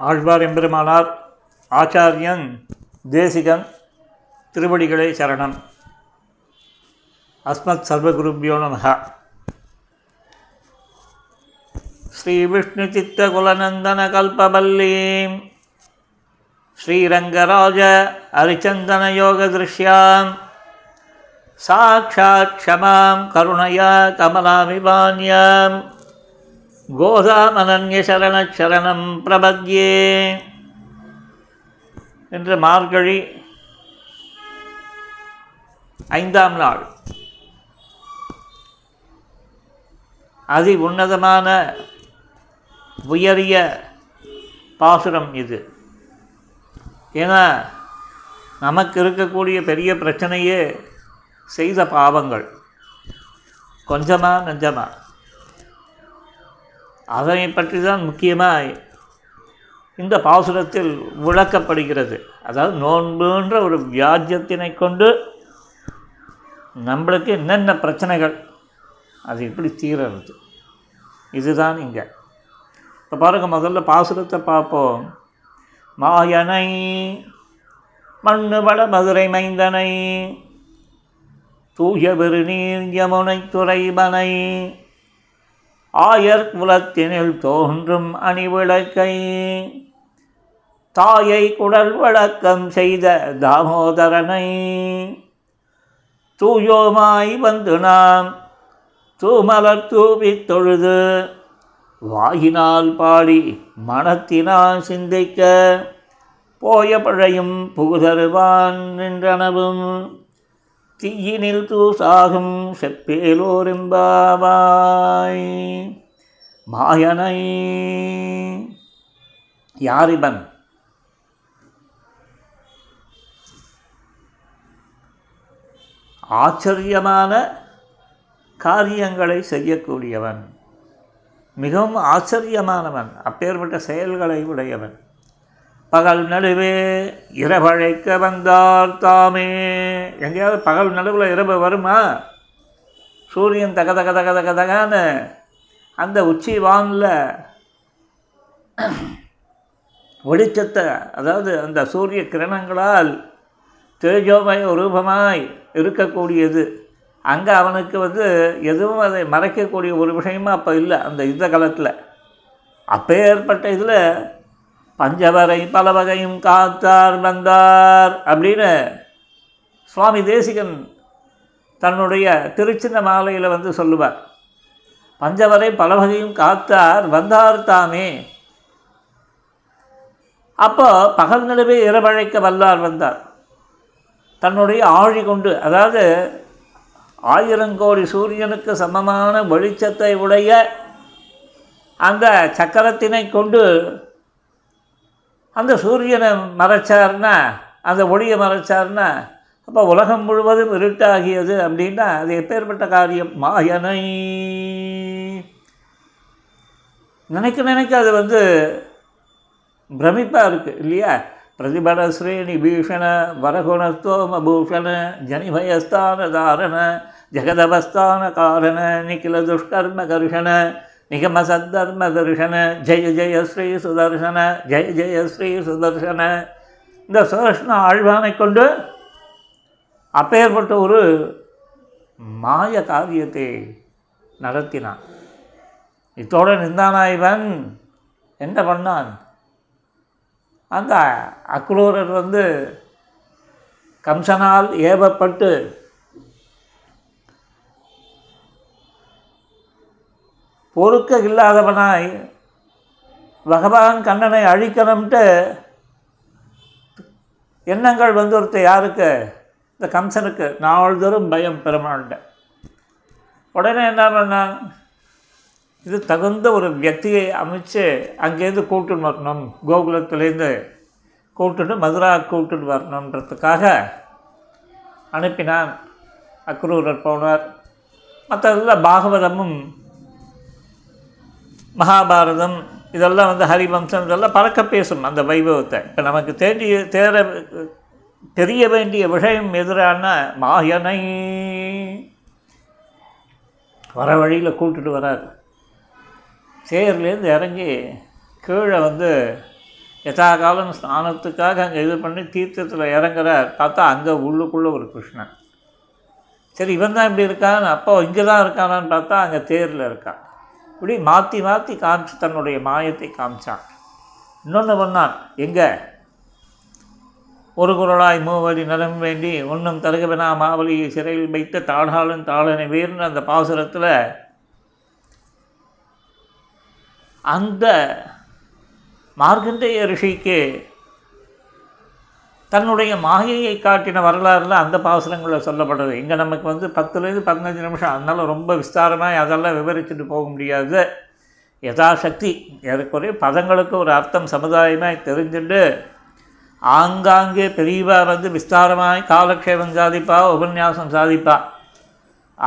ஆழ்வார் எம்பெருமானார் ஆச்சாரியன் தேசிகன் திருவடிகளே சரணம் அஸ்மத் சர்வகுருபியோ நமக श्रीविष्णुचित्तकुलनन्दनकल्पवल्लीं श्रीरङ्गराज हरिचन्दनयोगदृश्यां साक्षात् क्षमां करुणया कमलामिवान्यां கோதாமனன்யசரணம் பிரபத்யே என்று மார்கழி ஐந்தாம் நாள். அதி உன்னதமான உயரிய பாசுரம் இது. ஏன்னா நமக்கு இருக்கக்கூடிய பெரிய பிரச்சனையே செய்த பாவங்கள். கொஞ்சமா நஞ்சமாக அதனை பற்றி தான் முக்கியமாக இந்த பாசுரத்தில் விளக்கப்படுகிறது. அதாவது நோன்புன்ற ஒரு வியாஜ்யத்தினை கொண்டு நம்மளுக்கு என்னென்ன பிரச்சனைகள் அது எப்படி தீரறது? இதுதான் இங்கே. இப்போ பாருங்கள் முதல்ல பாசுரத்தை பார்ப்போம். மாயனை மண்ணு வள மதுரை மைந்தனை தூய பெருநீர் யமுனை துறைமனை ஆயர் குலத்தினில் தோன்றும் அணிவிளக்கை. தாயை குடல் வழக்கம் செய்த தாமோதரனை. தூயோமாய் வந்து நாம் தூமலர் தூவித் தொழுது வாயினால் பாடி மனத்தினால் சிந்திக்க. போய பழையும் புகுதருவான் நின்றனவும். தீயினில் தூசாகும் செப்பேலோரெம்பாவாய் மாயனை யாரிபன் ஆச்சரியமான காரியங்களை செய்யக்கூடியவன். மிகவும் ஆச்சரியமானவன். அப்பேற்பட்ட செயல்களை உடையவன். பகல் நடுவே இரவழைக்க வந்தார் தாமே. எங்கேயாவது பகல் நடுவில் இரவு வருமா? சூரியன் தக தக தக தக தகான்னு அந்த உச்சி வானில் வெளிச்சத்தை அதாவது அந்த சூரிய கிரணங்களால் தேஜோமய ரூபமாய் இருக்கக்கூடியது. அங்கே அவனுக்கு வந்து எதுவும் அதை மறைக்கக்கூடிய ஒரு விஷயமும் அப்போ இல்லை அந்த யுத்த காலத்தில். அப்போ ஏற்பட்ட இதில் பஞ்சவரை பல வகையும் காத்தார் வந்தார் அப்படின்னு சுவாமி தேசிகன் தன்னுடைய திருச்சின்ன மாலையில் வந்து சொல்லுவார். பஞ்சவரை பல வகையும் காத்தார் வந்தார் தாமே. அப்போ பகல் நிலவே இரவழைக்க வல்லார் வந்தார். தன்னுடைய ஆழி கொண்டு அதாவது ஆயிரங்கோடி சூரியனுக்கு சமமான வெளிச்சத்தை உடைய அந்த சக்கரத்தினை கொண்டு அந்த சூரியனை மறைச்சார்னா அந்த ஒளியை மறைச்சார்னா அப்போ உலகம் முழுவதும் இருட்டாகியது அப்படின்னா அது எப்பேற்பட்ட காரியம்? மாயனை. நினைக்க நினைக்க அது வந்து பிரமிப்பாக இருக்குது இல்லையா? பிரதிபட ஸ்ரேணி பீஷண வரகுணத்தோம பூஷண ஜனிபயஸ்தான தாரண ஜெகதவஸ்தான காரண நிக்கில துஷ்கர்ம கருஷண நிகம சத்தர்ம தர்ஷன ஜெய ஜெய ஸ்ரீ சுதர்சன ஜெய ஜெய ஸ்ரீ சுதர்சன. இந்த சுதர்ஷன ஆழ்வானை கொண்டு அப்பேற்பட்ட ஒரு மாய காரியத்தை நடத்தினான். இத்தோட நின்றானா இவன் என்ன பண்ணான்? அந்த அக்ரூரர் வந்து கம்சனால் ஏவப்பட்டு பொறுக்க இல்லாதவனாய் பகவான் கண்ணனை அழிக்கணும்ட்டு எண்ணங்கள் வந்து ஒருத்த யாருக்கு? இந்த கம்சனுக்கு. நாள்தோறும் பயம் பெருமாள்கிட்ட. உடனே என்ன பண்ணான் இது தகுந்த ஒரு வியக்தியை அமைச்சு அங்கேருந்து கூட்டுன்னு வரணும். கோகுலத்துலேருந்து கூட்டுட்டு மதுரா கூட்டுட்டு வரணுன்றதுக்காக அனுப்பினான். அக்ரூரர் போனார். மற்றதெல்லாம் பாகவதமும் மகாபாரதம் இதெல்லாம் வந்து ஹரிவம்சம் இதெல்லாம் பறக்க பேசும் அந்த வைபவத்தை. இப்போ நமக்கு தேடிய தேர தெரிய வேண்டிய விஷயம் எதிரான மாயனை வர வழியில் கூட்டுட்டு வரார். சேர்லேருந்து இறங்கி கீழே வந்து எதாகாலம் ஸ்நானத்துக்காக அங்கே இது பண்ணி தீர்த்தத்தில் இறங்குறார். பார்த்தா அங்கே உள்ளுக்குள்ளே ஒரு கிருஷ்ணன். சரி இவன் தான் இப்படி இருக்கான் அப்போ இங்கே தான் இருக்கானான்னு பார்த்தா அங்கே தேரில் இருக்கான். இப்படி மாற்றி மாற்றி காமிச்சு தன்னுடைய மாயத்தை காமிச்சான் இன்னொன்று பண்ணான் எங்கே? ஒரு குரலாய் மூவடி நலம் வேண்டி ஒன்றும் தருகவனா மாவலியை சிறையில் வைத்த தாடாளன் தாளனை வேர்னு அந்த பாசுரத்தில் அந்த மார்க்கண்டேய ரிஷிக்கு தன்னுடைய மாயையை காட்டின வரலாறுல அந்த பாசுரங்களில் சொல்லப்படுறது இங்கே நமக்கு வந்து பத்துலேருந்து பதினஞ்சு நிமிஷம். அதனால் ரொம்ப விஸ்தாரமாக அதெல்லாம் விவரிச்சுட்டு போக முடியாது. யதாசக்தி ஏறக்குறைய பதங்களுக்கு ஒரு அர்த்தம் சமுதாயமாக தெரிஞ்சுட்டு ஆங்காங்கே பெரியவா வந்து விஸ்தாரமாய் காலக்ஷேபம் சாதிப்பா உபன்யாசம் சாதிப்பா.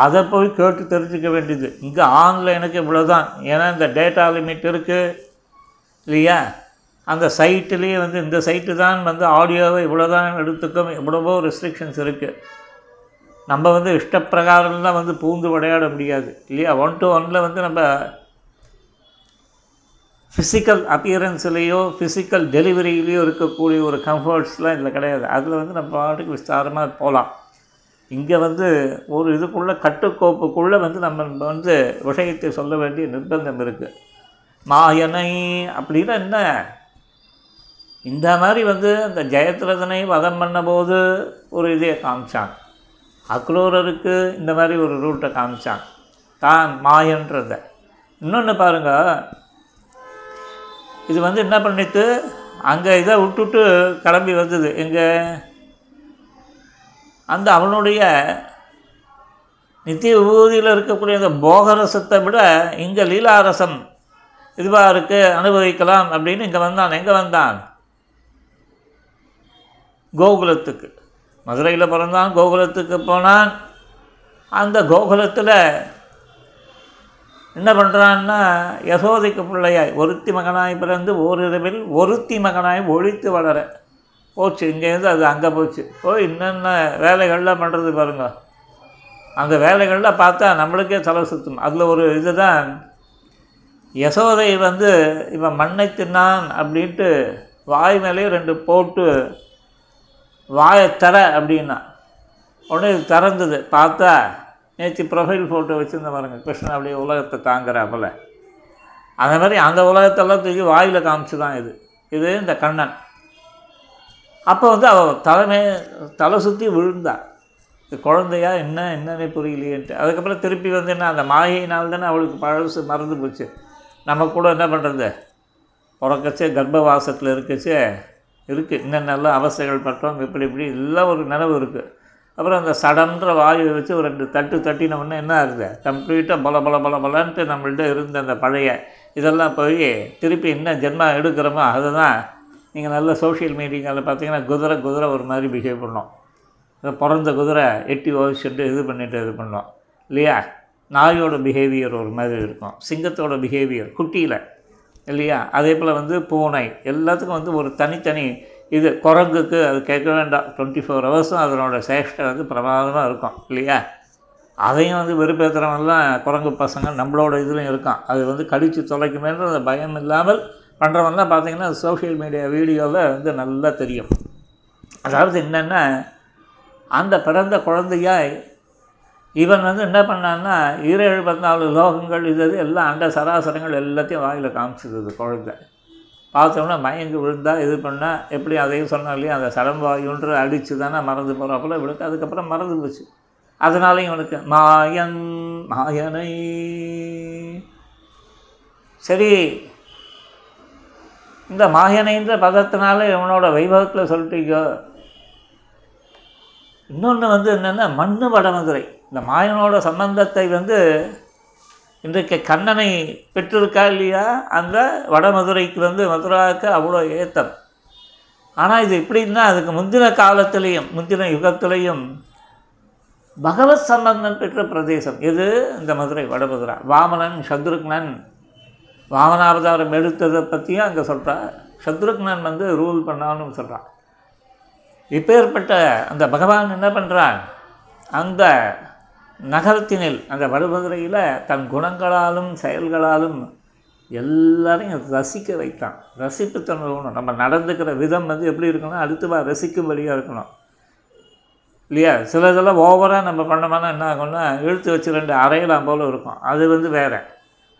அதை போய் கேட்டு தெரிஞ்சுக்க வேண்டியது. இங்கே ஆன்லைனுக்கு இவ்வளோதான் ஏன்னா இந்த டேட்டா லிமிட் இருக்குது இல்லையா? அந்த சைட்டுலேயே வந்து இந்த சைட்டு தான் வந்து ஆடியோவை இவ்வளோ தான் எடுத்துக்கும் எவ்வளவோ ரெஸ்ட்ரிக்ஷன்ஸ் இருக்குது நம்ம வந்து இஷ்டப்பிரகாரம்லாம் வந்து பூந்து விளையாட முடியாது இல்லையா? ஒன் டு ஒனில் வந்து நம்ம ஃபிசிக்கல் அப்பியரன்ஸ்லேயோ ஃபிசிக்கல் டெலிவரியிலையோ இருக்கக்கூடிய ஒரு கம்ஃபர்ட்ஸ்லாம் இதில் கிடையாது. அதில் வந்து நம்ம பாட்டுக்கு விஸ்தாரமாக போகலாம் இங்கே வந்து ஒரு இதுக்குள்ளே கட்டுக்கோப்புக்குள்ளே வந்து நம்ம வந்து விஷயத்தை சொல்ல வேண்டிய நிர்பந்தம் இருக்குது மாயனை அப்படின்னா என்ன? இந்த மாதிரி வந்து அந்த ஜெயத்ரதனை வதம் பண்ணபோது ஒரு இதையை காமிச்சான். அக்ரூரருக்கு இந்த மாதிரி ஒரு ரூட்டை காமிச்சான். தான் மாயன்றத. இன்னொன்று பாருங்கள் இது வந்து என்ன பண்ணிட்டு அங்கே இதை விட்டுட்டு கிளம்பி வந்தது. எங்கே? அந்த அவனுடைய நித்திய விபூதியில் இருக்கக்கூடிய அந்த போகரசத்தை விட இங்கே லீலாரசம் இதுவாக இருக்குது அனுபவிக்கலாம் அப்படின்னு இங்கே வந்தான். எங்கே வந்தான்? கோகுலத்துக்கு. மதுரையில் பிறந்தான் கோகுலத்துக்கு போனான். அந்த கோகுலத்தில் என்ன பண்ணுறான்னா யசோதைக்கு பிள்ளையாய் ஒருத்தி மகனாய் பிறந்து ஓரிரவில் ஒருத்தி மகனாய் ஒழித்து வளர. போச்சு இங்கேருந்து அது அங்கே போச்சு. போய் என்னென்ன வேலைகள்லாம் பண்ணுறது பாருங்க. அந்த வேலைகள்லாம் பார்த்தா நம்மளுக்கே தலை சுற்றும் அதில் ஒரு இதுதான் யசோதை வந்து இவன் மண்ணை தின்னான் அப்படின்ட்டு வாய் மேலேயே ரெண்டு போட்டு வாயை தர அப்படின்னா. உடனே இது திறந்தது. பார்த்தா நேற்று ப்ரொஃபைல் ஃபோட்டோ வச்சுருந்த பாருங்க கிருஷ்ணன் அப்படியே உலகத்தை தாங்குறாப்புல. அந்த மாதிரி அந்த உலகத்தெல்லாம் தூக்கி வாயில் காமிச்சு தான் இது. இது இந்த கண்ணன். அப்போ வந்து அவள் தலைமை தலை சுற்றி விழுந்தா. இது குழந்தையா என்ன என்னன்னே புரியலையேன்ட்டு. அதுக்கப்புறம் திருப்பி வந்து என்ன அந்த மாயினால் தானே அவளுக்கு பழசு மறந்து போச்சு. நம்ம கூட என்ன பண்ணுறது பிறக்கச்சே கர்ப்பவாசத்தில் இருக்கச்சே இருக்குது என்னென்னலாம் அவஸ்தைகள் பட்டோம் இப்படி இப்படி எல்லாம் ஒரு நினைவு இருக்குது அப்புறம் அந்த சடன்ற வாயுவை வச்சு ஒரு ரெண்டு தட்டு தட்டினவுடனே என்ன ஆகுது? கம்ப்ளீட்டாக பல பல பல பலன்ட்டு நம்மள்ட்ட இருந்த அந்த பழைய இதெல்லாம் போய் திருப்பி என்ன ஜென்மா எடுக்கிறோமோ அதை தான் நீங்கள் நல்ல சோஷியல் மீடியாவில் பார்த்தீங்கன்னா குதிரை குதிரை ஒரு மாதிரி பிஹேவ் பண்ணோம். இந்த பிறந்த குதிரை எட்டி ஓசிட்டு இது பண்ணிட்டு இது பண்ணோம். இல்லையா? நாயோட பிஹேவியர் ஒரு மாதிரி இருக்கும். சிங்கத்தோட பிஹேவியர் குட்டியில். இல்லையா? அதே போல் வந்து பூனை. எல்லாத்துக்கும் வந்து ஒரு தனித்தனி இது. குரங்குக்கு அது கேட்க வேண்டாம். டுவெண்ட்டி ஃபோர் ஹவர்ஸும் அதனோட சேஷ்டை வந்து பிரமாதமாக இருக்கும். இல்லையா? அதையும் வந்து வெறுப்பேற்றுறவங்கலாம் குரங்கு பசங்க நம்மளோட இதுலையும் இருக்கான். அது வந்து கடித்து தொலைக்குமேன்ற அந்த பயம் இல்லாமல் பண்ணுறவங்கலாம் பார்த்தீங்கன்னா சோஷியல் மீடியா வீடியோவில் வந்து நல்லா தெரியும். அதாவது என்னென்னா அந்த பிறந்த குழந்தையாய் இவன் வந்து என்ன பண்ணான்னா ஈரேழு பதினாலு லோகங்கள் இது அது எல்லாம் அண்ட சராசரங்கள் எல்லாத்தையும் வாயில் காமிச்சிருது குழந்தை. பார்த்தோம்னா மயங்கி விழுந்தா இது பண்ணால் எப்படி அதையும் சொன்னோம் இல்லையா அந்த சடம்பாயுன்ற அடித்து தானே மறந்து போகிறாப்புல இவளுக்கு அதுக்கப்புறம் மறந்து போச்சு. அதனாலையும் இவனுக்கு மாயன் மாயனை. சரி இந்த மாயனைன்ற பதத்தினால இவனோட வைபவத்தில் சொல்லிட்டீங்க. இன்னொன்று வந்து என்னென்னா மண்ணு வடமதுரை. இந்த மாயனோட சம்பந்தத்தை வந்து இன்றைக்கு கண்ணனை பெற்றிருக்கா இல்லையா? அந்த வடமதுரைக்கு வந்து மதுராவுக்கு அவ்வளோ ஏத்தம். ஆனால் இது எப்படின்னா அதுக்கு முந்தின காலத்திலையும் முந்தின யுகத்திலையும் பகவத் சம்பந்தம் பெற்ற பிரதேசம். எது? இந்த மதுரை வடமதுரா. வாமனன் சத்ருக்னன். வாமனாவதாரம் எடுத்ததை பற்றியும் அங்கே சொல்கிறார் சத்ருக்னன் வந்து ரூல் பண்ணான்னு சொல்கிறான் இப்பேற்பட்ட அந்த பகவான் என்ன பண்ணுறான் அந்த நகரத்தினில் அந்த வடுமதுரையில் தன் குணங்களாலும் செயல்களாலும் எல்லாரையும் ரசிக்க வைத்தான். ரசிப்புத்தன்மை வேணும் நம்ம நடந்துக்கிற விதம் வந்து எப்படி இருக்கணும்? அடுத்து ரசிக்கும்படியாக இருக்கணும். இல்லையா? சில இதெல்லாம் ஓவராக நம்ம பண்ணோம்னா என்ன ஆகும்னா இழுத்து வச்சு ரெண்டு அரையலாம் போல் இருக்கும். அது வந்து வேறு.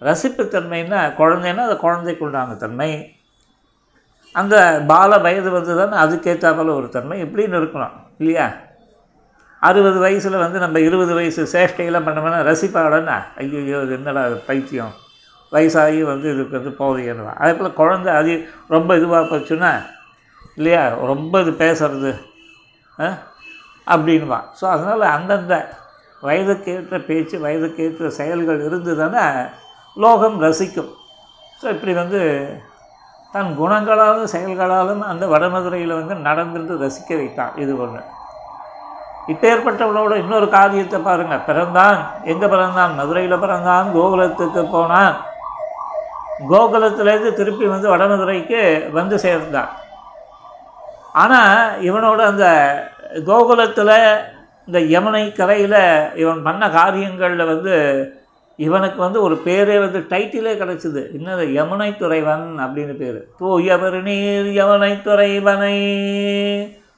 ரசிப்புத்தன்மைன்னா குழந்தைன்னா அது குழந்தைக்குண்டான தன்மை. அந்த பால வயது வந்து தானே அதுக்கேற்றாப்புல ஒரு தன்மை. இப்படின்னு இருக்கணும். இல்லையா? அறுபது வயசில் வந்து நம்ம இருபது வயசு சேஷ்டையெல்லாம் பண்ணோம்னா ரசிப்பாடன்னா ஐயோ இது என்னடா இது பைத்தியம்? வயசாகி வந்து இதுக்கு வந்து போதையன்னுவான் அதே போல் குழந்த அது ரொம்ப இதுவாக போச்சுன்னா இல்லையா? ரொம்ப இது பேசுறது ஆ? அப்படின்வான் ஸோ அதனால் அந்தந்த வயதுக்கேற்ற பேச்சு வயதுக்கேற்ற செயல்கள் இருந்ததுன்னா லோகம் ரசிக்கும். ஸோ இப்படி வந்து தன் குணங்களாலும் செயல்களாலும் அந்த வடமதுரையில் வந்து நடந்துட்டு ரசிக்க வைத்தான். இது ஒன்று இப்பேற்பட்டவளோட இன்னொரு காரியத்தை பாருங்கள் பிறந்தான். எங்கே பிறந்தான்? மதுரையில் பிறந்தான். கோகுலத்துக்கு போனான். கோகுலத்துலேருந்து திருப்பி வந்து வடமதுரைக்கு வந்து சேர்ந்தான். ஆனால் இவனோட அந்த கோகுலத்தில் இந்த யமுனை கரையில் இவன் பண்ண காரியங்களில் வந்து இவனுக்கு வந்து ஒரு பேரே வந்து டைட்டிலே கிடச்சிது. இன்னது யமுனை துறைவன் அப்படின்னு பேர். தூய பெருநீர் யமுனை துறைவனை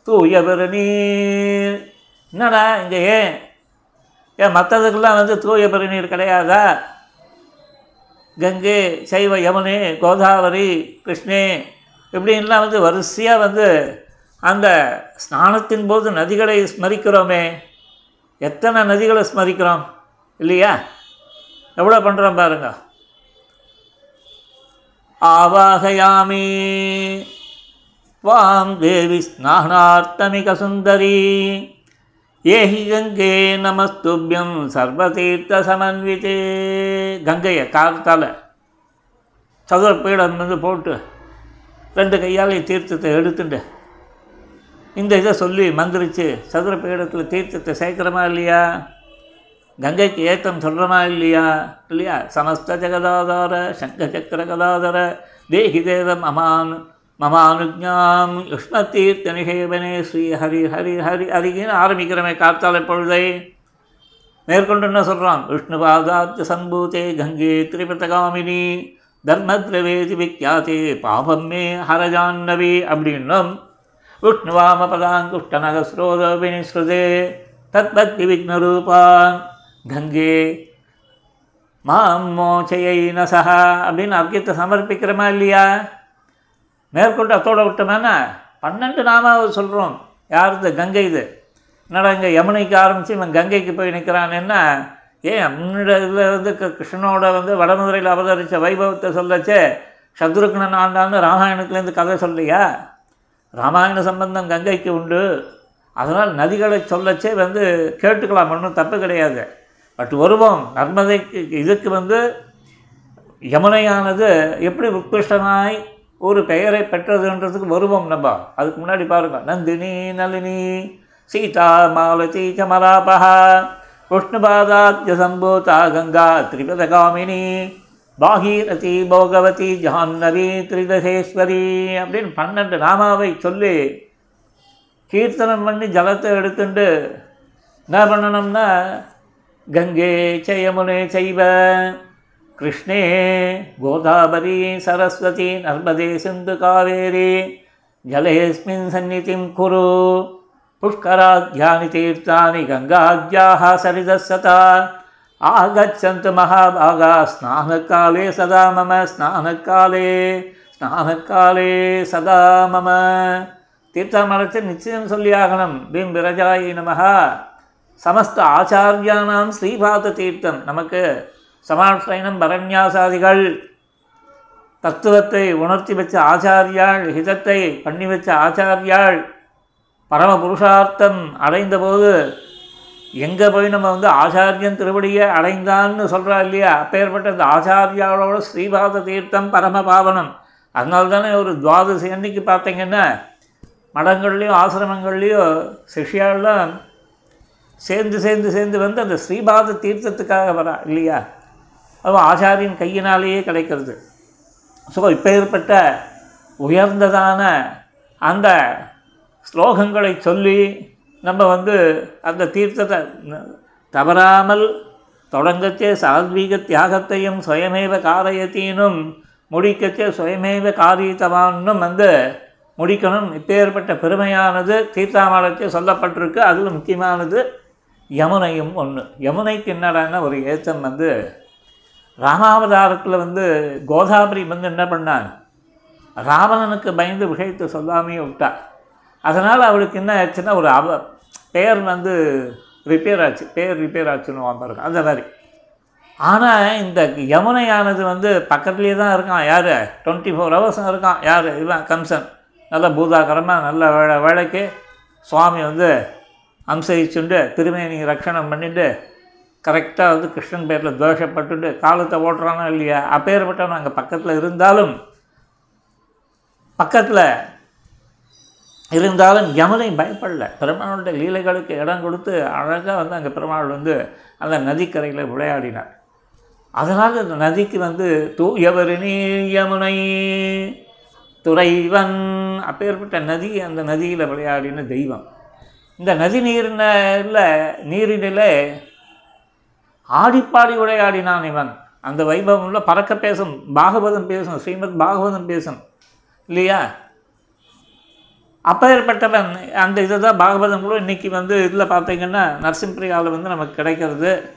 தூயபெருநீர் என்னடா இங்கே ஏன் ஏன் மற்றதுக்கெல்லாம் வந்து தூய பெருநீர் கிடையாதா? கங்கை சைவ யமுனை கோதாவரி கிருஷ்ணே இப்படின்லாம் வந்து வரிசையாக வந்து அந்த ஸ்நானத்தின் போது நதிகளை ஸ்மரிக்கிறோமே. எத்தனை நதிகளை ஸ்மரிக்கிறோம்? இல்லையா? எவ்வளோ பண்ணுறோம் பாருங்க. ஆவாகயாமி வாம் தேவி ஸ்நானார்த்தமிக சுந்தரி. ஏஹி கங்கே நமஸ்துபியம் சர்வதீர்த்த சமன்விதே. கங்கையை காலத்தால் சதுர பீடம் வந்து போட்டு ரெண்டு கையாலே தீர்த்தத்தை எடுத்துட்டு இந்த இதை சொல்லி மந்திரிச்சு சதுர பீடத்தில் தீர்த்தத்தை சேர்க்குறமா இல்லையா? கங்கைக்கு ஏத்தம் சொல்கிறமா இல்லையா? இல்லையா? சமஸ்த ஜெகதாதார சங்க சக்கர கதாதர தேகி தேவம் அமான் மமானுஜாம் யுஷ்மத்தீர்த்த நிஷேபனே ஸ்ரீ ஹரி ஹரி ஹரி ஹரின்னு ஆரம்பிக்கிறமே காத்தாலை பொழுதை மேற்கொண்டு என்ன சொல்கிறான் விஷ்ணுபாதாத்ய சம்பூதே கங்கே திரிபதகாமினி தர்மத்ரவேதி விக்யாதே பாபம் மே ஹரஜான்னவி அப்படின்னும் விஷ்ணுவாமபதாங்குஷ்டநகஸ்ரோதவினிஸ்ருதே தத்பக்தி விக்னரூபான் கங்கே மாம் மோச்சயை நசக அப்படின்னு அர்க்கியத்தை சமர்ப்பிக்கிறோமா இல்லையா மேற்கொண்டு அத்தோட விட்டோமேனா பன்னெண்டு நாமாவது சொல்கிறோம் யார் இது? கங்கை இது. என்னடா இங்கே யமுனைக்கு ஆரம்பித்து இவன் கங்கைக்கு போய் நிற்கிறான்னா ஏன் முன்னிட இதில் வந்து கிருஷ்ணனோட வந்து வடமதுரையில் அவதரித்த வைபவத்தை சொல்லச்சே சத்ருக்னன் ஆண்டான்னு ராமாயணத்துலேருந்து கதை சொல்லியா? ராமாயண சம்பந்தம் கங்கைக்கு உண்டு. அதனால் நதிகளை சொல்லச்சே வந்து கேட்டுக்கலாம் ஒன்றும் தப்பு கிடையாது. பட் வருவோம். நர்மதைக்கு இதுக்கு வந்து யமுனையானது எப்படி உத்கிருஷ்டமாய் ஒரு பெயரை பெற்றதுன்றதுக்கு வருவோம் நம்ம. அதுக்கு முன்னாடி பாருங்கள் நந்தினி நளினி சீதா மாலதி சமலாபா விஷ்ணுபாதாத்ய சம்பூதா கங்கா திரிபதகாமினி பாகீரதி போகவதி ஜான்னவி திரிதசேஸ்வரி அப்படின்னு பன்னெண்டு நாமாவை சொல்லி கீர்த்தனம் பண்ணி ஜலத்தை எடுத்துட்டு என்ன பண்ணணும்னா கங்கே செய்யமுனே யமுனே செய்வ. கிருஷ்ணே கோதாவரி சரஸ்வதி நர்மதே சிந்து காவேரி ஜலேஸ்மின் சந்நிதிம் குரு புஷ்கராத்யானி தீர்த்தானி கங்காத்யாः சரிதஸ்ஸதா ஆகச்சந்து மகாபாகா ஸ்நானக்காலே சதா மம ஸ்நானக்காலே ஸ்நானக்காலே சதா மம தீர்த்தமரத்தை நிச்சயம் சொல்லியாகணும் பீம் விரஜாயை நமஹா சமஸ்த ஆச்சாரியானாம் ஸ்ரீபாத தீர்த்தம் நமக்கு சமாஷ்டைனம் பரநியாசாதிகள் தத்துவத்தை உணர்த்தி வச்ச ஆச்சாரியாள் ஹிதத்தை பண்ணி வச்ச ஆச்சாரியாள் பரம புருஷார்த்தம் அடைந்தபோது எங்கே போய் நம்ம வந்து ஆச்சாரியன் திருவடியை அடைந்தான்னு சொல்கிறா இல்லையா? அப்பேற்பட்ட அந்த ஆச்சாரியாவோட ஸ்ரீபாத தீர்த்தம் பரம பாவனம். அதனால தானே ஒரு துவாதசி அன்னைக்கு பார்த்தீங்கன்னா மடங்கள்லேயும் ஆசிரமங்கள்லேயும் சிஷ்யாலாம் சேர்ந்து சேர்ந்து சேர்ந்து வந்து அந்த ஸ்ரீபாத தீர்த்தத்துக்காக வரா இல்லையா? அதுவும் ஆச்சாரியின் கையினாலேயே கிடைக்கிறது. ஸோ இப்பேற்பட்ட உயர்ந்ததான அந்த ஸ்லோகங்களை சொல்லி நம்ம வந்து அந்த தீர்த்தத்தை தவறாமல் தொடங்கச்சே சாத்வீக தியாகத்தையும் சுயமேவ காரயத்தீனும் முடிக்கச்சே சுயமேவ காரியத்தவான்னும் வந்து முடிக்கணும். இப்பேற்பட்ட பெருமையானது தீர்த்தாமலத்தில் சொல்லப்பட்டிருக்கு. அதில் முக்கியமானது யமுனையும் ஒன்று யமுனைக்கு என்னடான ஒரு ஏத்தம் வந்து ராமாவதாரத்தில் வந்து கோதாபரி வந்து என்ன பண்ணான் ராவணனுக்கு பயந்து விஷயத்தை சொல்லாமையே விட்டாள் அதனால் அவளுக்கு என்ன ஆச்சுன்னா ஒரு அவ பேர் வந்து ரிப்பேர் ஆச்சு. பேர் ரிப்பேர் ஆச்சுன்னு பாருங்க. அந்த மாதிரி. ஆனால் இந்த யமுனையானது வந்து பக்கத்துலேயே தான் இருக்கான். யார்? டுவெண்ட்டி ஃபோர் ஹவர்ஸும் இருக்கான். யார்? இவன் கம்சன். நல்ல பூதாகரமாக நல்ல வேலை வேலைக்கு சுவாமி வந்து அம்சரிச்சுண்டு திருமேனி ரக்ஷணம் பண்ணிட்டு கரெக்டாக வந்து கிருஷ்ணன் பேரில் தோஷப்பட்டுட்டு காலத்தை ஓட்டுறானோ இல்லையா? அப்பேற்பட்டவன் அங்கே பக்கத்தில் இருந்தாலும் பக்கத்தில் இருந்தாலும் யமுனை பயப்படல. பெருமாளுடைய லீலைகளுக்கு இடம் கொடுத்து அழகாக வந்து அங்கே பெருமாள் வந்து அந்த நதிக்கரையில் விளையாடினார். அதனால் இந்த நதிக்கு வந்து தூயவர் யமுனை துறைவன் அப்பேற்பட்ட நதி அந்த நதியில் விளையாடின தெய்வம். இந்த நதி நீரில் நீரினில் ஆடிப்பாடி உரையாடினான் இவன். அந்த வைபவம்ல பறக்க பேசும் பாகவதம் பேசும் ஸ்ரீமத் பாகவதம் பேசும். இல்லையா? அப்பேற்பட்டவன் அந்த இதை தான் பாகவதம் கூட இன்றைக்கி வந்து இதில் பார்த்தீங்கன்னா நரசிம்பிரியாவில் வந்து நமக்கு கிடைக்கிறது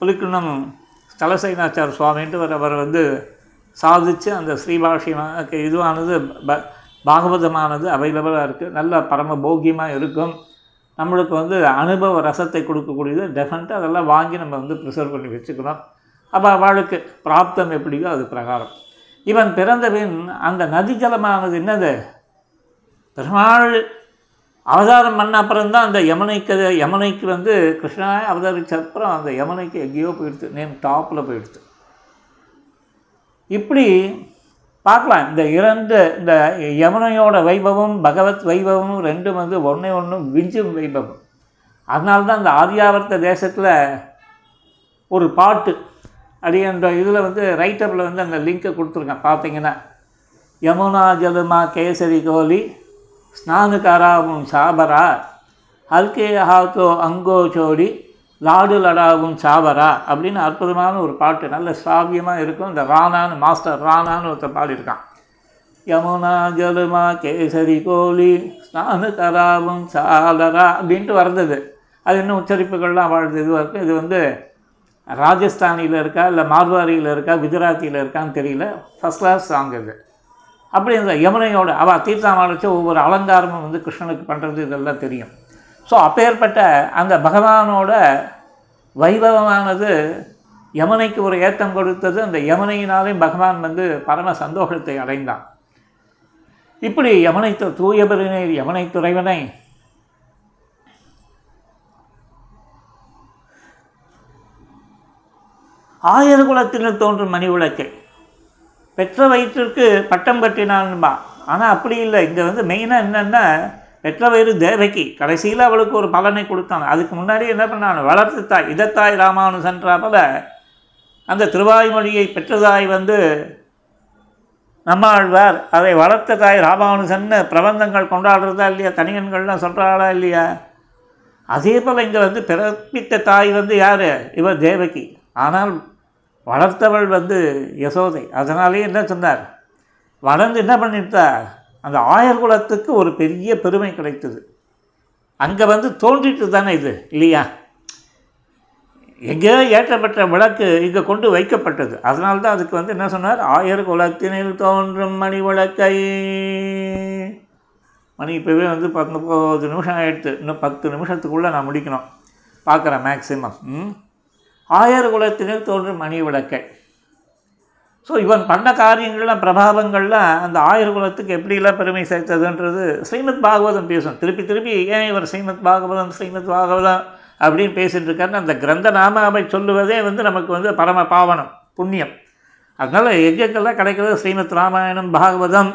புலிக்குணம் ஸ்தலசைனாச்சார் சுவாமின்ட்டு அவர் வந்து சாதித்து அந்த ஸ்ரீபாஷியமாக இதுவானது ப பாகவதமானது அவைலபிளாக இருக்குது நல்ல பரம போக்கியமாக இருக்கும். நம்மளுக்கு வந்து அனுபவ ரசத்தை கொடுக்கக்கூடியது டெஃபினட்டாக அதெல்லாம் வாங்கி நம்ம வந்து ப்ரிசர்வ் பண்ணி வச்சுக்கணும். அப்போ அவளுக்கு பிராப்தம் எப்படியோ அது பிரகாரம். இவன் பிறந்த பின் அந்த நதி ஜலமானது என்னது? பெருமாள் அவதாரம் பண்ண அப்புறம் தான் அந்த யமுனைக்கு யமுனைக்கு வந்து கிருஷ்ணா அவதரிச்ச அப்புறம் அந்த யமுனைக்கு எங்கேயோ போயிடுது. நேம் டாப்பில் போயிடுது. இப்படி பார்க்கலாம். இந்த இரண்டு இந்த யமுனையோட வைபவம் பகவத் வைபவமும் ரெண்டும் வந்து ஒன்றே ஒன்றும் விஞ்சும் வைபவம். அதனால தான் இந்த ஆரியாவர்த்த தேசத்தில் ஒரு பாட்டு அது அந்த இதில் வந்து ரைட்டப்பில் வந்து அந்த லிங்க்கை கொடுத்துருக்கேன் பார்த்தீங்கன்னா யமுனா ஜலுமா கேசரி கோலி ஸ்நானுகாராவும் சாபரா ஹல்கே ஹாத்தோ அங்கோ சோடி லாடு லடாவும் சாவரா அப்படின்னு அற்புதமான ஒரு பாட்டு. நல்ல சாவியமாக இருக்கும். இந்த ராணான்னு மாஸ்டர் ராணான்னு ஒருத்தர் பாடியிருக்கான். யமுனா ஜலுமா கேசரி கோலி ஸ்நானு கராவும் சாலரா அப்படின்ட்டு வர்றது. அது இன்னும் உச்சரிப்புகள்லாம் வாழ்ந்து இதுவாக இருக்குது இது வந்து ராஜஸ்தானியில் இருக்கா இல்லை மார்வாரியில் இருக்கா குஜராத்தியில் இருக்கான்னு தெரியல. ஃபஸ்ட் கிளாஸ் சாங் இது. அப்படி இந்த யமுனையோட அவள் தீர்த்தாமலைச்சு ஒவ்வொரு அலங்காரமும் வந்து கிருஷ்ணனுக்கு பண்ணுறது இதெல்லாம் தெரியும். ஸோ அப்பேற்பட்ட அந்த பகவானோட வைபவமானது யமுனைக்கு ஒரு ஏத்தம் கொடுத்தது. அந்த யமுனையினாலே பகவான் வந்து பரம சந்தோஷத்தை அடைந்தான். இப்படி யமுனை து- தூய பெருநீர் யமுனை துறைவனை ஆயர் குலத்தில் தோன்றும் மணி உலக்கை பெற்ற வயிற்றிற்கு பட்டம் கட்டினான்பா ஆனால் அப்படி இல்லை. இங்கே வந்து மெயினாக என்னென்னா பெற்ற வயிறு தேவகி கடைசியில் அவளுக்கு ஒரு பலனை கொடுத்தான். அதுக்கு முன்னாடி என்ன பண்ணான்? வளர்த்து தாய் இதத்தாய் ராமானுசன்றாப்பல அந்த திருவாய்மொழியை பெற்றதாய் வந்து நம்மாழ்வார் அதை வளர்த்த தாய் ராமானுசன்னு பிரபந்தங்கள் கொண்டாடுறதா இல்லையா? தனியன்கள்லாம் சொல்கிறாளா இல்லையா? அதே போல் இங்கே வந்து பிறப்பித்த தாய் வந்து யார்? இவர் தேவகி. ஆனால் வளர்த்தவள் வந்து யசோதை. அதனாலே என்ன சொன்னார்? வளர்ந்து என்ன பண்ணிட்டா அந்த ஆயர் குலத்துக்கு ஒரு பெரிய பெருமை கிடைத்தது. அங்கே வந்து தோன்றிட்டு தானே இது இல்லையா? எங்கேயோ ஏற்றப்பட்ட விளக்கு இங்கே கொண்டு வைக்கப்பட்டது. அதனால தான் அதுக்கு வந்து என்ன சொன்னார்? ஆயர் குலத்தினில் தோன்றும் மணி விளக்கை. மணி இப்போவே வந்து பத்தொம்பது நிமிஷம் ஆயிடுத்து. இன்னும் பத்து நிமிஷத்துக்குள்ளே நான் முடிக்கணும். பார்க்குறேன் மேக்ஸிமம் ம்? ஆயர் குலத்தினில் தோன்றும் மணி விளக்கை. ஸோ இவன் பண்ண காரியங்கள்லாம் பிரபாவங்கள்லாம் அந்த ஆயுர் குலத்துக்கு எப்படிலாம் பெருமை சேர்த்ததுன்றது ஸ்ரீமத் பாகவதம் பேசும். திருப்பி திருப்பி ஏன் இவர் ஸ்ரீமத் பாகவதம் ஸ்ரீமத் பாகவதம்? அப்படின்னு பேசிகிட்டு இருக்காருன்னு அந்த கிரந்த நாமாவை சொல்லுவதே வந்து நமக்கு வந்து பரம பாவனம் புண்ணியம். அதனால் எங்கெங்கெல்லாம் கிடைக்கிறது? ஸ்ரீமத் ராமாயணம் பாகவதம்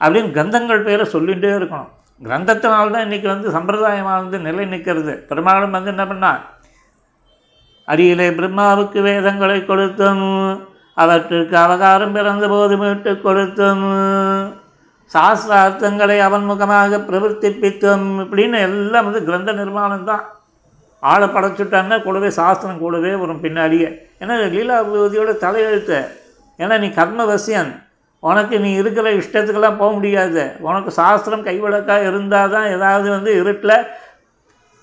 அப்படின்னு கிரந்தங்கள் பேரை சொல்லிகிட்டே இருக்கணும். கிரந்தத்தினால்தான் இன்றைக்கி வந்து சம்பிரதாயமானது நிலை நிற்கிறது. பெரும்பாலும் வந்து என்ன பண்ணா அடியிலே பிரம்மாவுக்கு வேதங்களை கொடுத்தும். அவற்றுக்கு அவகாரம் பிறந்தபோது மீட்டு கொடுத்தும். சாஸ்திரார்த்தங்களை அவன் முகமாக பிரவர்த்திப்பித்தும். இப்படின்னு எல்லாம் வந்து கிரந்த நிர்மாணம் தான் ஆளை படைச்சுட்டான்னா கூடவே சாஸ்திரம் கூடவே வரும் பின்னாடியே. ஏன்னா லீலா விபூதியோட தலையெழுத்து. ஏன்னா நீ கர்மவசியன். உனக்கு நீ இருக்கிற இஷ்டத்துக்கெல்லாம் போக முடியாது. உனக்கு சாஸ்திரம் கைவிளக்காக இருந்தால் தான் ஏதாவது வந்து இருட்டில்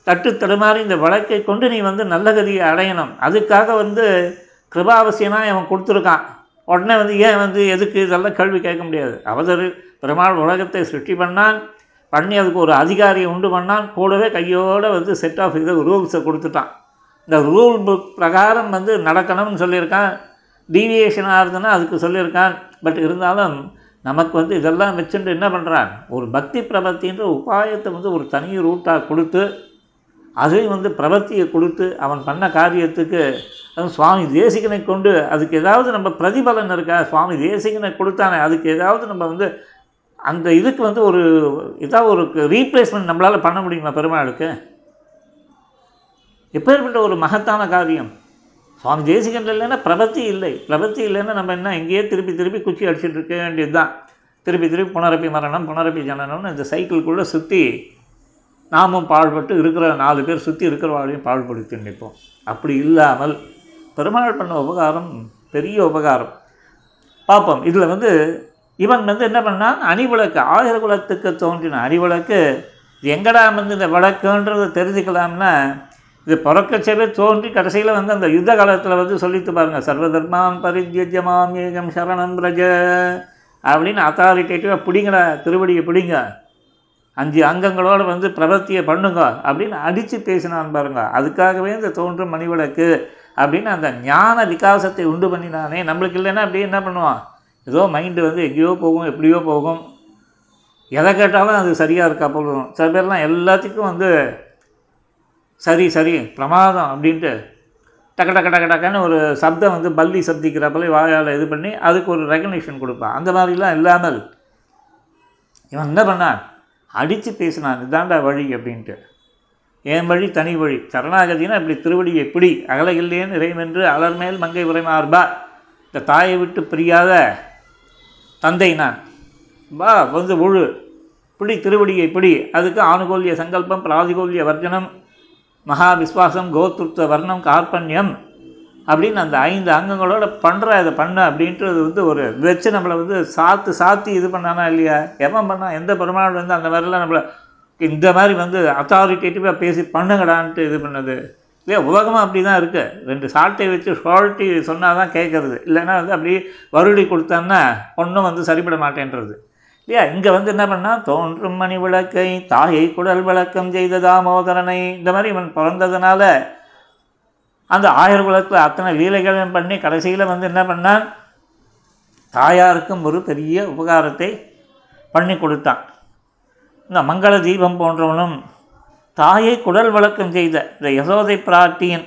தட்டு தடுமாறி இந்த வழக்கை கொண்டு நீ வந்து நல்ல கதியை அடையணும். அதுக்காக வந்து கிருபாவசியமாக அவன் கொடுத்துருக்கான். உடனே வந்து ஏன் வந்து எதுக்கு இதெல்லாம் கேள்வி கேட்க முடியாது. அவதரு பெருமாள் உலகத்தை சிருஷ்டி பண்ணான். பண்ணி அதுக்கு ஒரு அதிகாரியை உண்டு பண்ணான். கூடவே கையோடு வந்து செட் ஆஃப் இது ரூல்ஸை கொடுத்துட்டான். இந்த ரூல் புக் பிரகாரம் வந்து நடக்கணும்னு சொல்லியிருக்கான். டீவியேஷனாக இருந்ததுன்னா அதுக்கு சொல்லியிருக்கான். பட் இருந்தாலும் நமக்கு வந்து இதெல்லாம் வச்சுட்டு என்ன பண்ணுறான் ஒரு பக்தி பிரபத்தின்ற உபாயத்தை வந்து ஒரு தனி ரூட்டாக கொடுத்து அதையும் வந்து பிரபத்தியை கொடுத்து அவன் பண்ண காரியத்துக்கு சுவாமி தேசிகனை கொண்டு அதுக்கு ஏதாவது நம்ம பிரதிபலன் இருக்கா? சுவாமி தேசிகனை கொடுத்தானே அதுக்கு ஏதாவது நம்ம வந்து அந்த இதுக்கு வந்து ஒரு இதாக ஒரு ரீப்ளேஸ்மெண்ட் நம்மளால் பண்ண முடியுமா பெருமாளுக்கு? எப்பேற்பட்ட ஒரு மகத்தான காரியம். சுவாமி தேசிகன் இல்லைன்னா பிரபத்தி இல்லை. பிரபத்தி இல்லைன்னா நம்ம என்ன இங்கேயே திருப்பி திருப்பி குச்சி அடிச்சுட்டு இருக்க வேண்டியது தான் திருப்பி திருப்பி புனரப்பி மரணம் புனரப்பி ஜனனம்னு இந்த சைக்கிள்குள்ளே சுற்றி நாமும் பாழ்பட்டு இருக்கிற நாலு பேர் சுற்றி இருக்கிறவாளையும் பாழ்படுத்தி நிற்போம். அப்படி இல்லாமல் பெருமாள் பண்ண உபகாரம் பெரிய உபகாரம். பார்ப்போம். இதில் வந்து இவன் வந்து என்ன பண்ணான்? அணிவிளக்கு ஆயுத குலத்துக்கு தோன்றின அணிவிளக்கு இது எங்கடா வந்து இந்த விளக்குன்றதை தெரிஞ்சுக்கலாம்னா இது பிறக்கச்சவே தோன்றி கடைசியில் வந்து அந்த யுத்த காலத்தில் வந்து சொல்லித்து பாருங்கள் சர்வதர்மாம் பரித்யஜமாம் ஏகம் சரணம் பிரஜ அப்படின்னு அத்தாரிட்டேட்டிவாக பிடிங்கடா திருவடியை பிடிங்க. அஞ்சு அங்கங்களோடு வந்து பிரபத்தியை பண்ணுங்க அப்படின்னு அடித்து பேசினான் பாருங்க. அதுக்காகவே இந்த தோன்றும் மணிவிளக்கு அப்படின்னு அந்த ஞான விகாசத்தை உண்டு பண்ணினானே நம்மளுக்கு இல்லைன்னா அப்படியே என்ன பண்ணுவான்? ஏதோ மைண்டு வந்து எங்கேயோ போகும் எப்படியோ போகும். எதை கேட்டாலும் அது சரியாக இருக்கா போகும் சில பேர்லாம் எல்லாத்துக்கும் வந்து சரி சரி பிரமாதம் அப்படின்ட்டு டக்கு டக்கு டக்கு டக்குன்னு ஒரு சப்தம் வந்து பல்லி சப்திக்கிறப்பல வாயால் இது பண்ணி அதுக்கு ஒரு ரெகனேஷன் கொடுப்பான். அந்த மாதிரிலாம் இல்லாமல் இவன் என்ன பண்ணான்? அடித்து பேசினான். இதாண்டா வழி அப்படின்ட்டு. என் வழி? தனி வழி. சரணாகதினா இப்படி திருவடி எப்படி? அகலகில்லேன் இறைவென்று அலர்மேல் மங்கை உரைமார்பா இந்த தாயை விட்டு பிரியாத தந்தை நான். வா வந்து உழு. பிடி திருவடியை பிடி அதுக்கு ஆணுகோல்ய சங்கல்பம் பிராதிகோல்ய வர்ஜனம் மகா விஸ்வாசம் கோத்ருத்த வர்ணம் கார்பண்யம் அப்படின்னு அந்த ஐந்து அங்கங்களோட பண்ணுற இதை பண்ண அப்படின்றது வந்து ஒரு வச்சு நம்மளை வந்து சாத்து சாத்தி இது பண்ணானா இல்லையா? எவன் பண்ணா எந்த பெருமாள் வந்து அந்த மாதிரிலாம் நம்மளை இந்த மாதிரி வந்து அத்தாரிட்டேட்டிவாக பேசி பண்ணுங்கடான்ட்டு இது பண்ணது. இல்லையா உலகமாக அப்படி தான் இருக்குது ரெண்டு சால்ட்டை வச்சு சால்ட்டி சொன்னால் தான் கேட்குறது இல்லைன்னா வந்து அப்படியே வருடி கொடுத்தான்னா ஒன்றும் வந்து சரிப்பட மாட்டேன்றது. இல்லையா இங்கே வந்து என்ன பண்ணால் தோன்றும் மணி விளக்கை தாயை குடல் விளக்கம் செய்த தாமோதரனை இந்த மாதிரி இவன் பிறந்ததுனால அந்த ஆயிரம் குலத்தில் அத்தனை லீலைகளையும் பண்ணி கடைசியில் வந்து என்ன பண்ணான் தாயாருக்கும் ஒரு பெரிய உபகாரத்தை பண்ணி கொடுத்தான். இந்த மங்கள தீபம் போன்றவனும் தாயை குடல் வழக்கம் செய்த இந்த யசோதை பிராட்டியின்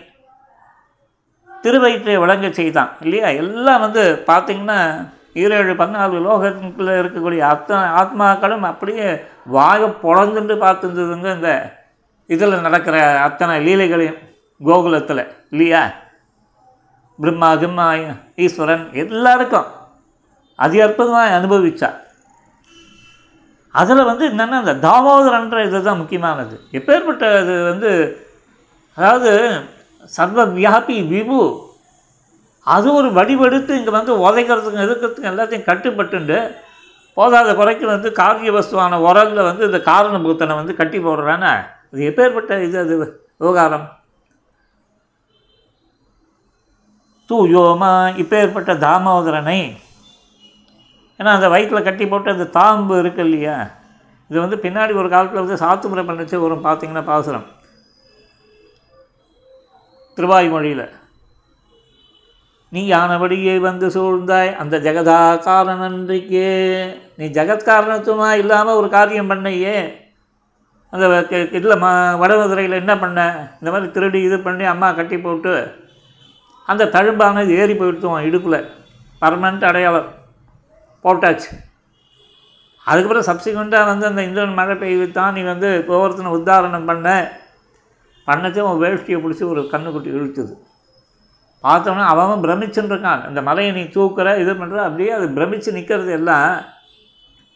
திருவயிற்றை வழங்க செய்தான் இல்லையா? எல்லாம் வந்து பார்த்திங்கன்னா ஈரேழு பதினாலு லோகத்துக்குள்ளே இருக்கக்கூடிய அத்தனை ஆத்மாக்களும் அப்படியே வாயை பொழந்துட்டு பார்த்துருந்ததுங்க இந்த இதில் நடக்கிற அத்தனை லீலைகளையும் கோகுலத்தில் இல்லையா? பிரம்மா கிம்மா ஈஸ்வரன் எல்லாருக்கும் அதி அற்புதமாக அனுபவித்தா அதில் வந்து என்னென்னா இந்த தாமோதரன்ற இது தான் முக்கியமானது. எப்பேற்பட்ட இது வந்து அதாவது சர்வ வியாபி விபு அது ஒரு வடிவெடுத்து இங்கே வந்து உதைக்கிறதுக்கு எதிர்க்கிறதுக்கு எல்லாத்தையும் கட்டுப்பட்டுண்டு போதாத குறைக்கு வந்து காரிய வஸ்துவான உரலில் வந்து இந்த காரண பூத்தனை வந்து கட்டி போடுறானே. அது எப்பேற்பட்ட இது அது விவகாரம்? தூயோமா இப்பேற்பட்ட தாமோதரனை ஏன்னா அந்த வயிற்றில் கட்டி போட்டு அந்த தாம்பு இருக்குது இல்லையா? இது வந்து பின்னாடி ஒரு காலத்தில் வந்து சாத்துமுறை பண்ணிச்சு வரும் பார்த்தீங்கன்னா பாசுரம். திருவாய்மொழியில் நீ யானபடியே வந்து சூழ்ந்தாய் அந்த ஜெகதா காரணன்றிக்கே நீ ஜெகத்காரணத்துவமாக இல்லாமல் ஒரு காரியம் பண்ணையே. அந்த இதில் ம வடமதுரையில் என்ன பண்ண? இந்த மாதிரி திருடி இது பண்ணி அம்மா கட்டி போட்டு அந்த தழும்பானது ஏறி போயிடுத்துவான் இடுப்பில். பர்மனண்ட் அடையாளம். போட்டாச்சு. அதுக்கப்புறம் சப்சிக்வெண்ட்டாக வந்து அந்த இந்திரன் மழை பெய்வித்தான் நீ வந்து கோவர்த்தனை உத்தாரணம் பண்ண பண்ணச்சும் உன் வேஷ்டியை பிடிச்சி ஒரு கண்ணுக்குட்டி இழுத்துது. பார்த்தோன்னே அவன் பிரமிச்சுன்னு இருக்கான் அந்த மலையை நீ தூக்குற இது பண்ணுற அப்படியே அது பிரமிச்சு நிற்கிறது எல்லாம்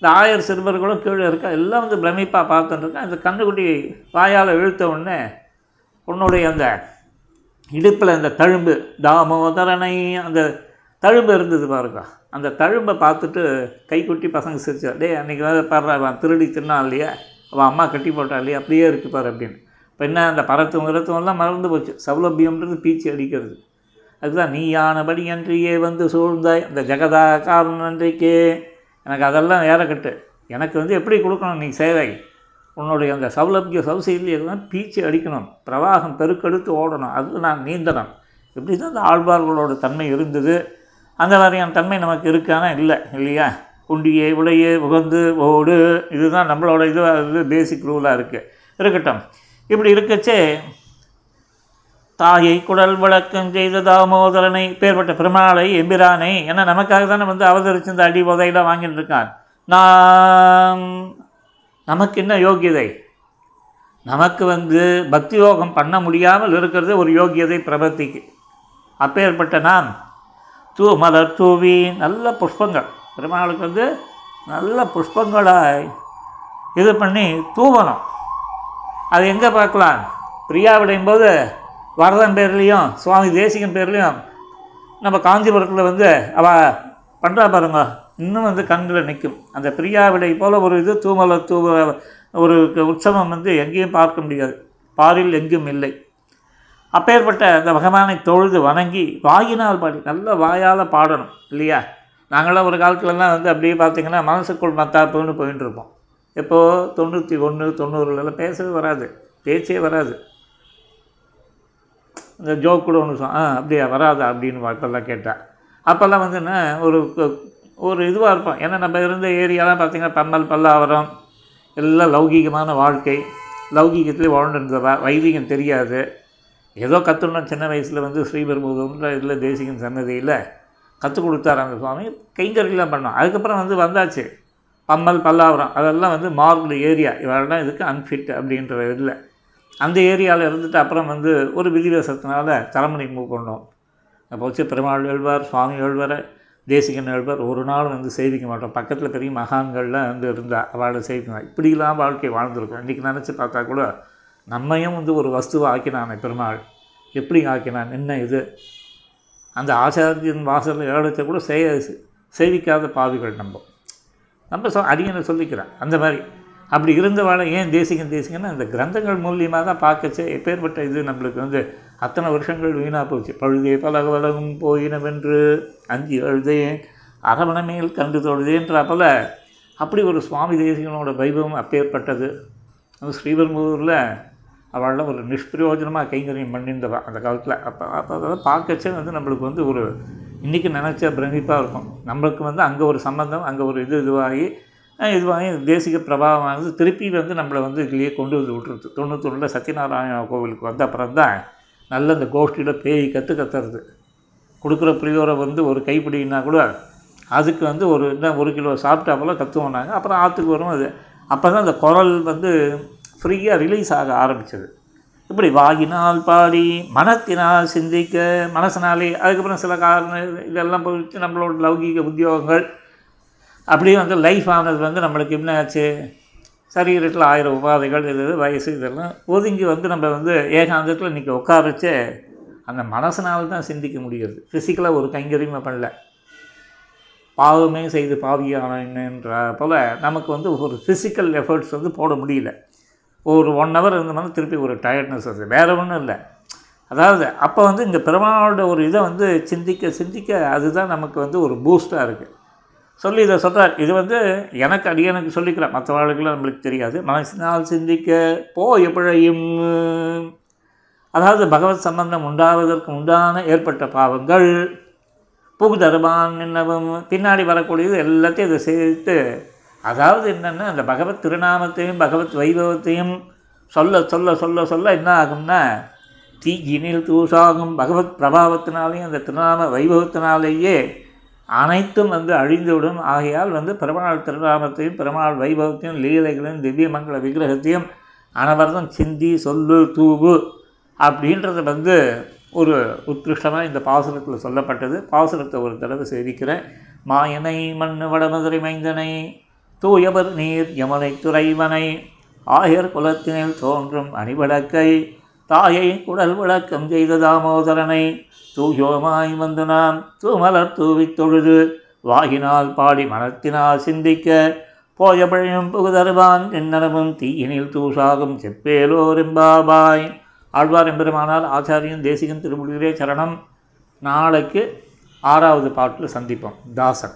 இந்த ஆயர் சிறுவர்களும் கீழே இருக்கா எல்லாம் வந்து பிரமிப்பாக பார்த்துட்டுருக்கான் இந்த அந்த கண்ணுக்குட்டி வாயால் இழுத்த உடனே உன்னுடைய அந்த இடுப்பில் அந்த தழும்பு தாமோதரனை அந்த தழும்பு இருந்தது பாருங்க. அந்த தழும்பை பார்த்துட்டு கைக்குட்டி பசங்க சிரிச்சா டேய் அன்றைக்கி வேறு பாரு அவன் திருடி தின்னான் இல்லையா? அவன் அம்மா கட்டி போட்டா இல்லையா? அப்படியே இருக்கு பாரு அப்படின்னு. இப்போ என்ன அந்த பரத்துவம் விரத்துவம்லாம் மறந்து போச்சு. சௌலபியம்ன்றது பீச்சி அடிக்கிறது. அதுதான் நீயானபடி அன்றியே வந்து சூழ்ந்தாய். அந்த ஜெகதா காரணம் அன்றைக்கே எனக்கு அதெல்லாம் ஏறக்கட்டு. எனக்கு வந்து எப்படி கொடுக்கணும் நீ சேவை? உன்னுடைய அந்த சௌலபிய சௌசீல்யெல்லாம் பீச்சி அடிக்கணும். பிரவாகம் பெருக்கெடுத்து ஓடணும். அது நான் நீந்தணும். இப்படி தான் அந்த ஆழ்வார்களோட தன்மை இருந்தது. அந்த மாதிரியான தன்மை நமக்கு இருக்கானா இல்லை இல்லையா? குண்டியே உடையே உகந்து ஓடு இதுதான் நம்மளோட இது இது பேசிக் ரூலாக இருக்குது இருக்கட்டும். இப்படி இருக்கச்சே தாயை குடல் விளக்கம் செய்த தாமோதரனை பேர்பட்ட பெருமாளை எம்பிரானை ஏன்னா நமக்காக தானே வந்து அவதரிச்சு இந்த அடி உதையெல்லாம் வாங்கிட்டு இருக்கான். நாம் நமக்கு என்ன யோகியதை? நமக்கு வந்து பக்தி யோகம் பண்ண முடியாமல் இருக்கிறது ஒரு யோகியதை பிரபத்திக்கு. அப்பேற்பட்ட நாம் தூ மலர் தூவி நல்ல புஷ்பங்கள். பெருமாளுக்கு வந்து நல்ல புஷ்பங்களாய் இது பண்ணி தூவணும். அது எங்கே பார்க்கலாம்? பிரியாவிடையும் போது வரதன் பேர்லேயும் சுவாமி தேசிகன் பேர்லேயும் நம்ம காஞ்சிபுரத்தில் வந்து அவ பண்ணுறா பாருங்க. இன்னும் வந்து கண்ணில் நிற்கும் அந்த பிரியாவிடை போல் ஒரு இது தூமல தூவ ஒரு உற்சவம் வந்து எங்கேயும் பார்க்க முடியாது. பாரில் எங்கும் இல்லை. அப்பேற்பட்ட அந்த பகவானை தொழுது வணங்கி வாயினால் பாடி நல்ல வாயால் பாடணும் இல்லையா? நாங்களாம் ஒரு காலத்துலலாம் வந்து அப்படியே பார்த்தீங்கன்னா மனசுக்குள் மத்தாப்புன்னு போயின்னு இருப்போம் எப்போது தொண்ணூற்றி ஒன்று தொண்ணூறுலலாம் பேசவே வராது பேச்சே வராது. இந்த ஜோக் கூட ஒன்று சொ ஆ அப்படியா வராதா அப்படின்னு வாக்கெல்லாம் கேட்டேன் அப்போல்லாம் வந்து என்ன ஒரு ஒரு இதுவாக இருப்போம். ஏன்னா நம்ம இருந்த ஏரியாலாம் பார்த்திங்கன்னா பம்மல் பல்லாவரம் எல்லாம் லௌகீகமான வாழ்க்கை. லௌகீகத்திலே வாழ்ந்துருந்தவா வைதிகம் தெரியாது. ஏதோ கற்றுனோம் சின்ன வயசில் வந்து ஸ்ரீபெரும்புதூர்ன்ற இதில் தேசிகன் சன்னதியில் கற்றுக் கொடுத்தார் அந்த சுவாமி. கைங்கறிலாம் பண்ணோம். அதுக்கப்புறம் வந்து வந்தாச்சு. பம்மல் பல்லாவரம் அதெல்லாம் வந்து மார்பிள் ஏரியா. இவரெல்லாம் இதுக்கு அன்ஃபிட் அப்படின்ற இதில். அந்த ஏரியாவில் இருந்துட்டு அப்புறம் வந்து ஒரு விதிவேசத்தினால தலைமுறை மூவ் பண்ணோம் அப்போ வச்சு பெருமாள் எழுவார் சுவாமி எழுவார் தேசிகன் எழுவார். ஒரு நாள் வந்து சேவிக்க மாட்டோம். பக்கத்தில் பெரிய மகான்கள்லாம் வந்து இருந்தா அவளை சேவிக்கணும் இப்படிலாம் வாழ்க்கை வாழ்ந்துருக்கோம். இன்றைக்கி நினச்சி பார்த்தா கூட நம்மையும் வந்து ஒரு வஸ்துவை ஆக்கினானே பெருமாள். எப்படி ஆக்கினான்? என்ன இது? அந்த ஆச்சாரத்தின் வாசலில் ஏழத்தை கூட செய்ய சேவிக்காத பாவிகள் நம்ம. நம்ம சொ அடியனை சொல்லிக்கிறேன் அந்த மாதிரி. அப்படி இருந்தவாளை ஏன் தேசிகன் தேசிகன்னா அந்த கிரந்தங்கள் மூலியமாக தான் பார்க்கச்சே எப்பேற்பட்ட இது நம்மளுக்கு வந்து அத்தனை வருஷங்கள் வீணாக போச்சு. பழுதே பலக வலகும் போயினவென்று அஞ்சு எழுதேன் அரவணமேல் கண்டு தொழுதேன்ற அப்படி ஒரு சுவாமி தேசிகனோட வைபவம் அப்பேற்பட்டது. அது ஸ்ரீபெரும்புதூரில் அவள்லாம் ஒரு நிஷ்பிரயோஜனமாக கைங்கரியம் பண்ணியிருந்தவா அந்த காலத்தில். அப்போ அப்போ அதெல்லாம் பார்க்கச்சே வந்து நம்மளுக்கு வந்து ஒரு இன்றைக்கி நினச்சா பிரமிப்பாக இருக்கும். நம்மளுக்கு வந்து அங்கே ஒரு சம்பந்தம் அங்கே ஒரு இது இதுவாகி இதுவாகி தேசிக பிரபாவமானது திருப்பி வந்து நம்மளை வந்து இதுலேயே கொண்டு வந்து விட்டுருது. தொண்ணூத்தொன்னில் சத்யநாராயண கோவிலுக்கு வந்த அப்புறம் தான் நல்ல இந்த கோஷ்டியில் பேய் கற்று கத்துறது. கொடுக்குற புளியோரை வந்து ஒரு கைப்பிடினா கூட அதுக்கு வந்து ஒரு என்ன ஒரு கிலோ சாப்பிட்டா போல கற்றுவோம் நாங்கள் அப்புறம் ஆற்றுக்கு வரும் அது. அப்போ தான் அந்த குரல் வந்து ஃப்ரீயாக ரிலீஸ் ஆக ஆரம்பித்தது இப்படி வாகினால் பாடி மனத்தினால் சிந்திக்க மனசினாலே அதுக்கப்புறம் சில காரணம் இதெல்லாம் போயிடுச்சு. நம்மளோட லௌகீக உத்தியோகங்கள். அப்படியே வந்து லைஃப் ஆனது வந்து நம்மளுக்கு என்ன ஆச்சு? சரீரத்தில் ஆயிரம் உபாதைகள் இது வயசு இதெல்லாம் ஒதுங்கி வந்து நம்ம வந்து ஏகாந்தத்தில் இன்றைக்கி உட்காரச்சு அந்த மனசனால் தான் சிந்திக்க முடியுது. ஃபிசிக்கலாக ஒரு கைங்கரியமே பண்ணல. பாவமே செய்து பாவியானன்ற போல் நமக்கு வந்து ஒரு ஃபிசிக்கல் எஃபர்ட்ஸ் வந்து போட முடியல. ஒரு ஒன் ஹவர் இருந்தோம்னா திருப்பி ஒரு டயர்ட்னஸ் வருது. வேறு ஒன்றும் இல்லை. அதாவது அப்போ வந்து இந்த பெருமாளோட ஒரு இதை வந்து சிந்திக்க சிந்திக்க அதுதான் நமக்கு வந்து ஒரு பூஸ்ட்டாக இருக்குது சொல்லி இதை சொல்கிறார் இது வந்து எனக்கு அடியனுக்கு சொல்லிக்கிறேன். மற்றவர்களுக்கெல்லாம் நம்மளுக்கு தெரியாது. மனசினால் சிந்திக்க போ எப்பழையும் அதாவது பகவத் சம்பந்தம் உண்டாவதற்கு உண்டான ஏற்பட்ட பாவங்கள் புகுதருமான் என்னவும் பின்னாடி வரக்கூடியது எல்லாத்தையும் இதை சேர்த்து அதாவது என்னென்னா அந்த பகவத் திருநாமத்தையும் பகவத் வைபவத்தையும் சொல்ல சொல்ல சொல்ல சொல்ல என்ன ஆகும்னா தீயினில் தூசாகும். பகவத் பிரபாவத்தினாலேயும் அந்த திருநாம வைபவத்தினாலேயே அனைத்தும் வந்து அழிந்துவிடும். ஆகையால் வந்து பெருமாள் திருநாமத்தையும் பெருமாள் வைபவத்தையும் லீலைகளையும் திவ்யமங்கல விக்கிரகத்தையும் அனவரதம் சிந்தி சொல்லு தூவு அப்படின்றத வந்து ஒரு உத்கிருஷ்டமாக இந்த பாசுரத்தில் சொல்லப்பட்டது. பாசுரத்தை ஒரு தடவை சேவிக்கிறேன். மாயனை மண் வடமதுரை மைந்தனை தூயவர் நீர் யமனை துறைவனை. ஆயர் குலத்தினில் தோன்றும் அணிவிளக்கை தாயை குடல் விளக்கம் செய்த தாமோதரனை தூயோமாய் வந்து நாம் தூமலர் தூவித் தொழுது வாகினால் பாடி மனத்தினால் சிந்திக்க போயபழையும் புகுதருவான் என்னனமும் தீயினில் தூசாகும் செப்பேலோரெம்பாபாய் ஆழ்வார் எம்பெருமானால் ஆச்சாரியன் தேசிகன் திருமுடிகளே சரணம். நாளைக்கு ஆறாவது பாட்டில் சந்திப்போம். தாசன்.